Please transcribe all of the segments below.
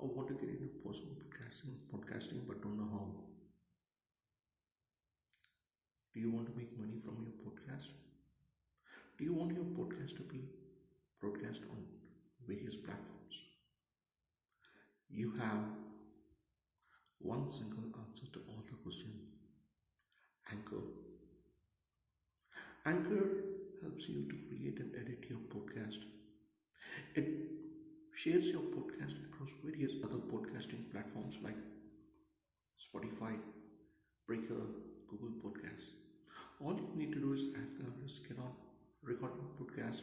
Oh, or want to get into podcasting, podcasting but don't know how? Do you want to make money from your podcast? Do you want your podcast to be broadcast on various platforms? You have one single answer to all the questions Anchor. Anchor helps you to create and edit your podcast. It shares your podcast across various other podcasting platforms like Spotify, Breaker, Google Podcasts. All you need to do is Anchor get on, record your podcast,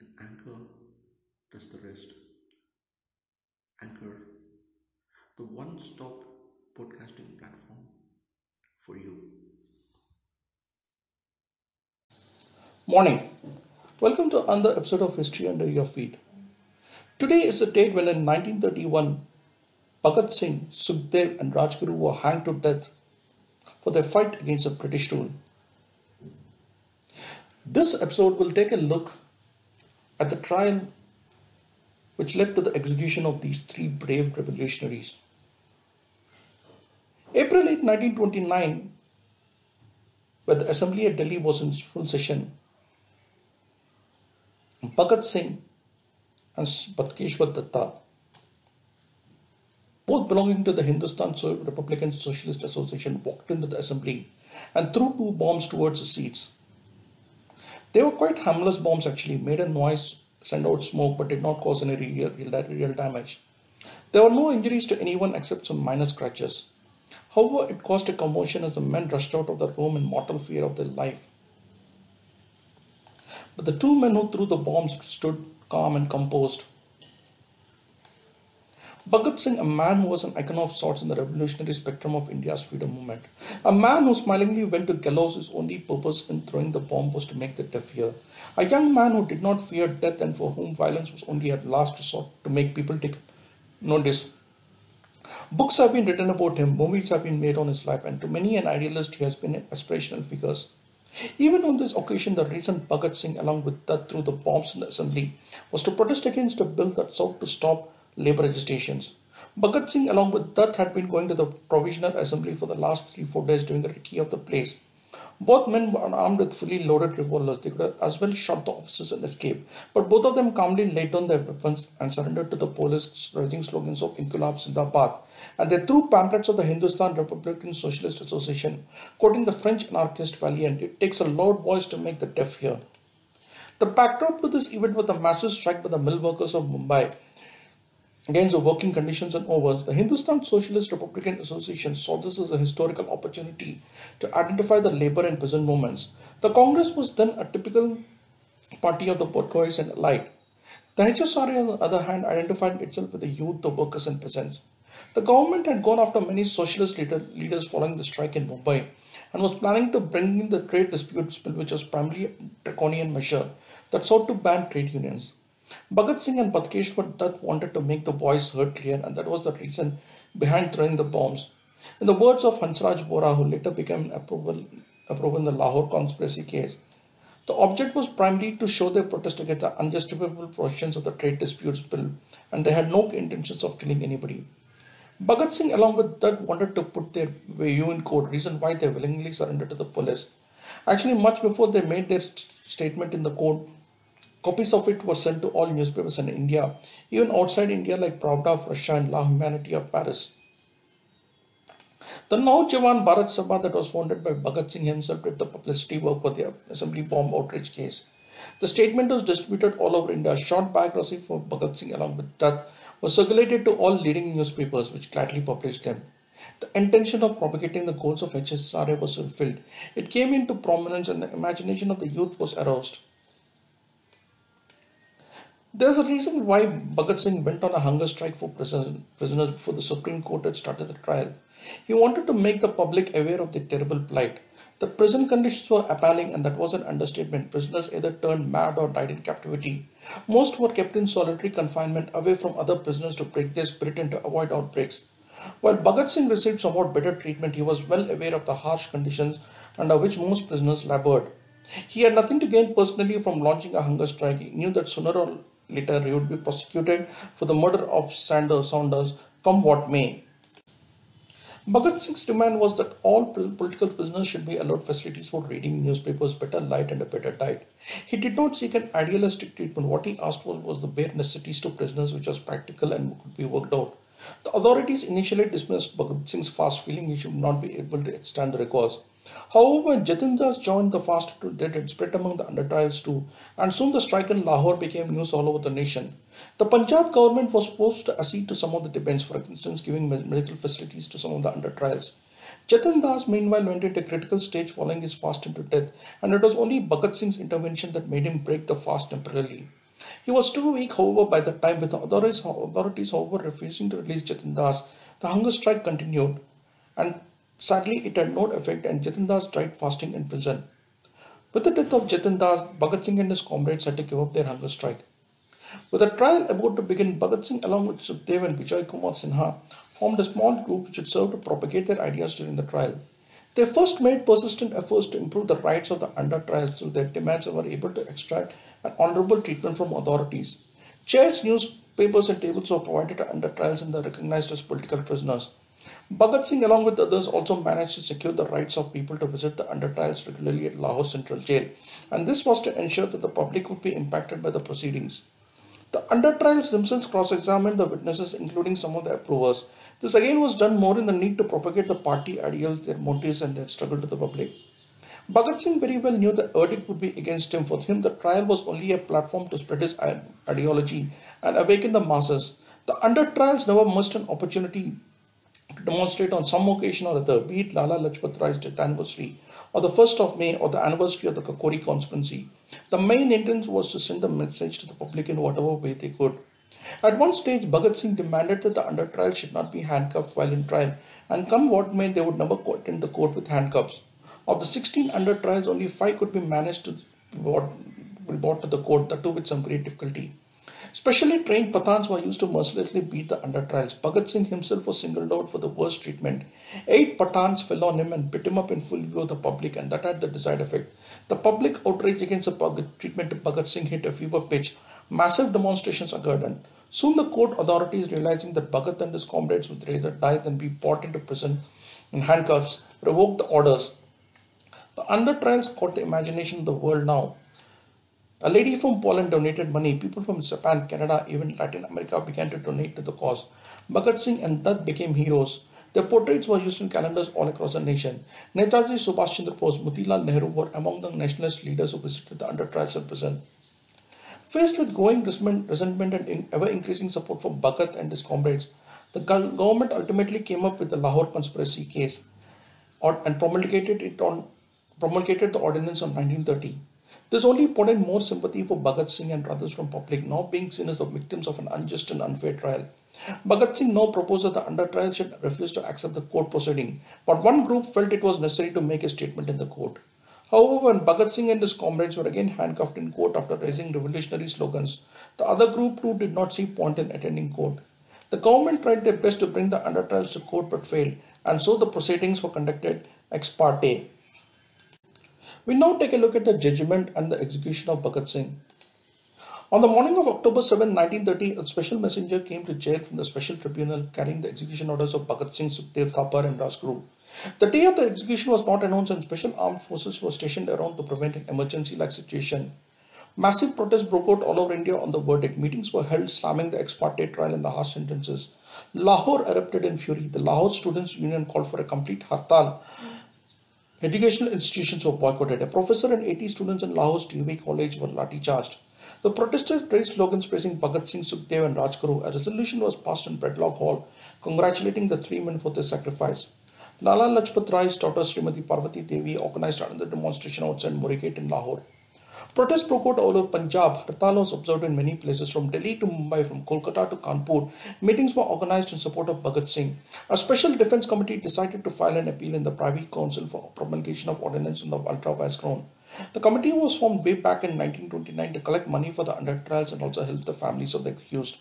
and Anchor does the rest. Anchor, the one stop podcasting platform for you. Morning. Welcome to another episode of History Under Your Feet. Today is the date when in 1931, Bhagat Singh, Sukhdev, and Rajguru were hanged to death for their fight against the British rule. This episode will take a look at the trial which led to the execution of these three brave revolutionaries. April 8, 1929, when the assembly at Delhi was in full session, Bhagat Singh and Batukeshwar Datta, both belonging to the Hindustan Republican Socialist Association, walked into the assembly and threw two bombs towards the seats. They were quite harmless bombs actually, made a noise, sent out smoke, but did not cause any real, real, real damage. There were no injuries to anyone except some minor scratches. However, it caused a commotion as the men rushed out of the room in mortal fear of their life. The two men who threw the bombs stood calm and composed. Bhagat Singh, a man who was an icon of sorts in the revolutionary spectrum of India's freedom movement, a man who smilingly went to gallows, his only purpose in throwing the bomb was to make the deaf hear, a young man who did not fear death and for whom violence was only a last resort to make people take notice. Books have been written about him, movies have been made on his life, and to many an idealist he has been an aspirational figure. Even on this occasion, the reason Bhagat Singh, along with Dutt threw the bombs in the assembly, was to protest against a bill Dutt sought to stop labor agitations. Bhagat Singh, along with that, had been going to the provisional assembly for the last three four days during the recce of the place. Both men were armed with fully loaded revolvers. They could as well shot the officers and escape. But both of them calmly laid down their weapons and surrendered to the police, raising slogans of Inqilab Zindabad. And they threw pamphlets of the Hindustan Republican Socialist Association, quoting the French anarchist Vaillant. It takes a loud voice to make the deaf hear. The backdrop to this event was the massive strike by the mill workers of Mumbai against the working conditions and overs, the Hindustan Socialist Republican Association saw this as a historical opportunity to identify the labor and peasant movements. The Congress was then a typical party of the bourgeois and elite. The HSRA, on the other hand, identified itself with the youth, the workers, and peasants. The government had gone after many socialist leader, leaders following the strike in Mumbai and was planning to bring in the trade disputes bill, which was primarily a draconian measure that sought to ban trade unions. Bhagat Singh and Batukeshwar Dutt wanted to make the voice heard clear, and that was the reason behind throwing the bombs. In the words of Hansraj Vohra, who later became approval, approval in the Lahore conspiracy case, the object was primarily to show their protest against the unjustifiable provisions of the trade disputes bill, and they had no intentions of killing anybody. Bhagat Singh, along with Dutt, wanted to put their view in court, reason why they willingly surrendered to the police. Actually, much before they made their st- statement in the court, Copies of it were sent to all newspapers in India, even outside India like Pravda of Russia and La Humanité of Paris. The Naujawan Bharat Sabha Dutt was founded by Bhagat Singh himself did the publicity work for the assembly bomb outrage case. The statement was distributed all over India. Short biography for Bhagat Singh along with that was circulated to all leading newspapers which gladly published them. The intention of propagating the goals of HSRA was fulfilled. It came into prominence and the imagination of the youth was aroused. There's a reason why Bhagat Singh went on a hunger strike for prisoners before the Supreme Court had started the trial. He wanted to make the public aware of the terrible plight. The prison conditions were appalling, and that was an understatement. Prisoners either turned mad or died in captivity. Most were kept in solitary confinement away from other prisoners to break their spirit and to avoid outbreaks. While Bhagat Singh received somewhat better treatment, he was well aware of the harsh conditions under which most prisoners labored. He had nothing to gain personally from launching a hunger strike. He knew that sooner or later he would be prosecuted for the murder of Sanders Saunders, come what may. Bhagat Singh's demand was that all political prisoners should be allowed facilities for reading newspapers, better light, and a better diet. He did not seek an idealistic treatment. What he asked for was the bare necessities to prisoners, which was practical and could be worked out. The authorities initially dismissed Bhagat Singh's fast, feeling he should not be able to extend the records. However, when Jatin Das joined the fast, that had spread among the under trials too, and soon the strike in Lahore became news all over the nation. The Punjab government was forced to accede to some of the demands, for instance, giving medical facilities to some of the under trials. Jatin Das meanwhile went into a critical stage following his fast into death, and it was only Bhagat Singh's intervention that made him break the fast temporarily. He was too weak, however, by the time, with the authorities, however, refusing to release Jatin Das, the hunger strike continued, and Sadly, it had no effect and Jatin Das died fasting in prison. With the death of Jatin Das, Bhagat Singh and his comrades had to give up their hunger strike. With the trial about to begin, Bhagat Singh along with Sukhdev and Vijay Kumar Sinha formed a small group which would serve to propagate their ideas during the trial. They first made persistent efforts to improve the rights of the under trials through their demands and were able to extract an honorable treatment from authorities. Chairs, newspapers and tables were provided to under trials and they recognized as political prisoners. Bhagat Singh, along with others, also managed to secure the rights of people to visit the under trials regularly at Lahore Central Jail, and this was to ensure that the public would be impacted by the proceedings. The under trials themselves cross examined the witnesses, including some of the approvers. This again was done more in the need to propagate the party ideals, their motives, and their struggle to the public. Bhagat Singh very well knew the verdict would be against him. For him, the trial was only a platform to spread his ideology and awaken the masses. The under trials never missed an opportunity demonstrate on some occasion or other, be it Lala Lajpat Rai's death anniversary or the 1st of May or the anniversary of the Kakori conspiracy. The main intent was to send a message to the public in whatever way they could. At one stage, Bhagat Singh demanded that the under trial should not be handcuffed while in trial, and come what may, they would never attend the court with handcuffs. Of the 16 under trials, only 5 could be managed to be brought to the court, the two with some great difficulty. Specially trained Pathans were used to mercilessly beat the under trials. Bhagat Singh himself was singled out for the worst treatment. Eight Pathans fell on him and beat him up in full view of the public, and that had the desired effect. The public outrage against the treatment of Bhagat Singh hit a fever pitch. Massive demonstrations occurred, and soon the court authorities, realizing that Bhagat and his comrades would rather die than be brought into prison in handcuffs, revoked the orders. The under trials caught the imagination of the world now. A lady from Poland donated money. People from Japan, Canada, even Latin America began to donate to the cause. Bhagat Singh and Dutt became heroes. Their portraits were used in calendars all across the nation. Netaji Subhash Chandra Bose, Motilal Nehru were among the nationalist leaders who visited the under trials in prison. Faced with growing resentment and ever increasing support from Bhagat and his comrades, the government ultimately came up with the Lahore conspiracy case and promulgated it on promulgated the ordinance of 1930. This only pointed more sympathy for Bhagat Singh and others from public now being seen as the victims of an unjust and unfair trial. Bhagat Singh now proposed that the under trial should refuse to accept the court proceeding, but one group felt it was necessary to make a statement in the court. However, when Bhagat Singh and his comrades were again handcuffed in court after raising revolutionary slogans, the other group too did not see point in attending court. The government tried their best to bring the under trials to court but failed, and so the proceedings were conducted ex parte we now take a look at the judgment and the execution of Bhagat Singh. On the morning of October 7, 1930, a special messenger came to jail from the special tribunal carrying the execution orders of Bhagat Singh, Sukhdev Thapar, and Rajguru. The day of the execution was not announced, and special armed forces were stationed around to prevent an emergency like situation. Massive protests broke out all over India on the verdict. Meetings were held slamming the ex trial and the harsh sentences. Lahore erupted in fury. The Lahore Students' Union called for a complete hartal Educational institutions were boycotted. A professor and 80 students in Lahore's DAV college were lathi charged. The protesters raised slogans praising Bhagat Singh, Sukhdev, and Rajguru. A resolution was passed in Bradlaugh Hall congratulating the three men for their sacrifice. Lala Lajpat Rai's daughter Srimati Parvati Devi organized another demonstration outside Mori Gate in Lahore. Protests broke out all over Punjab. Hartal was observed in many places from Delhi to Mumbai, from Kolkata to Kanpur. Meetings were organized in support of Bhagat Singh. A special defense committee decided to file an appeal in the Privy Council for promulgation of ordinance on the ultra vires ground. The committee was formed way back in 1929 to collect money for the under trials and also help the families of the accused.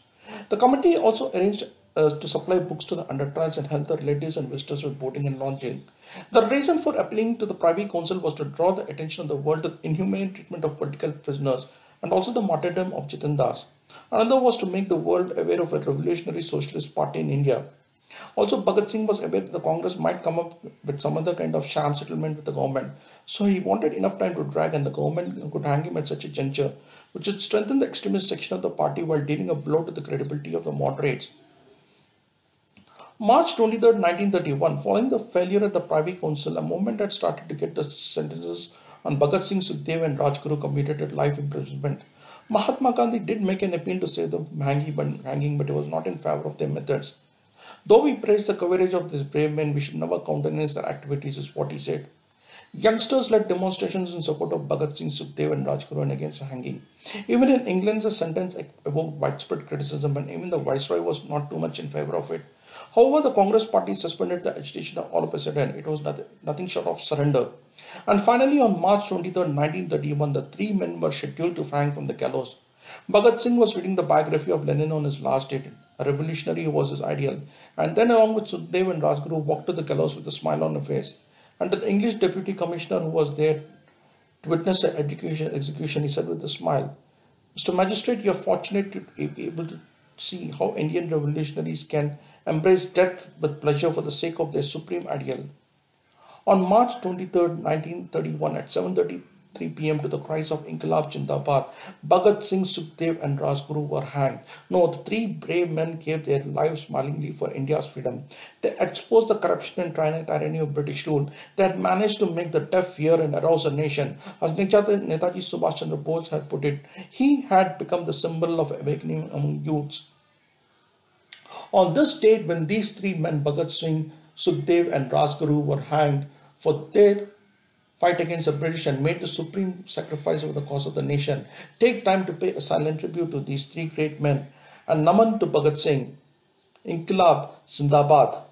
The committee also arranged Uh, to supply books to the under trials and help the relatives and visitors with boarding and lodging. The reason for appealing to the Privy Council was to draw the attention of the world to the inhumane treatment of political prisoners and also the martyrdom of Jatin Das. Another was to make the world aware of a revolutionary socialist party in India. Also, Bhagat Singh was aware that the Congress might come up with some other kind of sham settlement with the government. So he wanted enough time to drag, and the government could hang him at such a juncture, which would strengthen the extremist section of the party while dealing a blow to the credibility of the moderates. March 23, 1931, following the failure at the Privy Council, a movement had started to get the sentences on Bhagat Singh, Sukhdev, and Rajguru commuted to life imprisonment. Mahatma Gandhi did make an appeal to save the hanging, but he was not in favor of their methods. Though we praise the courage of these brave men, we should never countenance their activities, is what he said. Youngsters led demonstrations in support of Bhagat Singh, Sukhdev, and Rajguru and against hanging. Even in England, the sentence evoked widespread criticism, and even the Viceroy was not too much in favor of it. However, the Congress party suspended the agitation all of a sudden. It was nothing, nothing short of surrender. And finally, on March 23, 1931, the three men were scheduled to hang from the gallows. Bhagat Singh was reading the biography of Lenin on his last day. A revolutionary was his ideal. And then, along with Sukhdev and Rajguru, walked to the gallows with a smile on his face. And to the English deputy commissioner who was there to witness the execution, he said with a smile, Mr. Magistrate, you are fortunate to be able to see how Indian revolutionaries can embrace death with pleasure for the sake of their supreme ideal. On March 23, 1931, at 7.33 pm, to the cries of Inqilab Jindabad, Bhagat Singh, Sukhdev, and Rajguru were hanged. No, the three brave men gave their lives smilingly for India's freedom. They exposed the corruption and tyranny of British rule. They had managed to make the deaf hear and arouse a nation. As Netaji Subhash Chandra Bose had put it, he had become the symbol of awakening among youths. On this date, when these three men, Bhagat Singh, Sukhdev, and Rajguru, were hanged for their fight against the British and made the supreme sacrifice for the cause of the nation, take time to pay a silent tribute to these three great men and naman to Bhagat Singh. Inqilab Zindabad.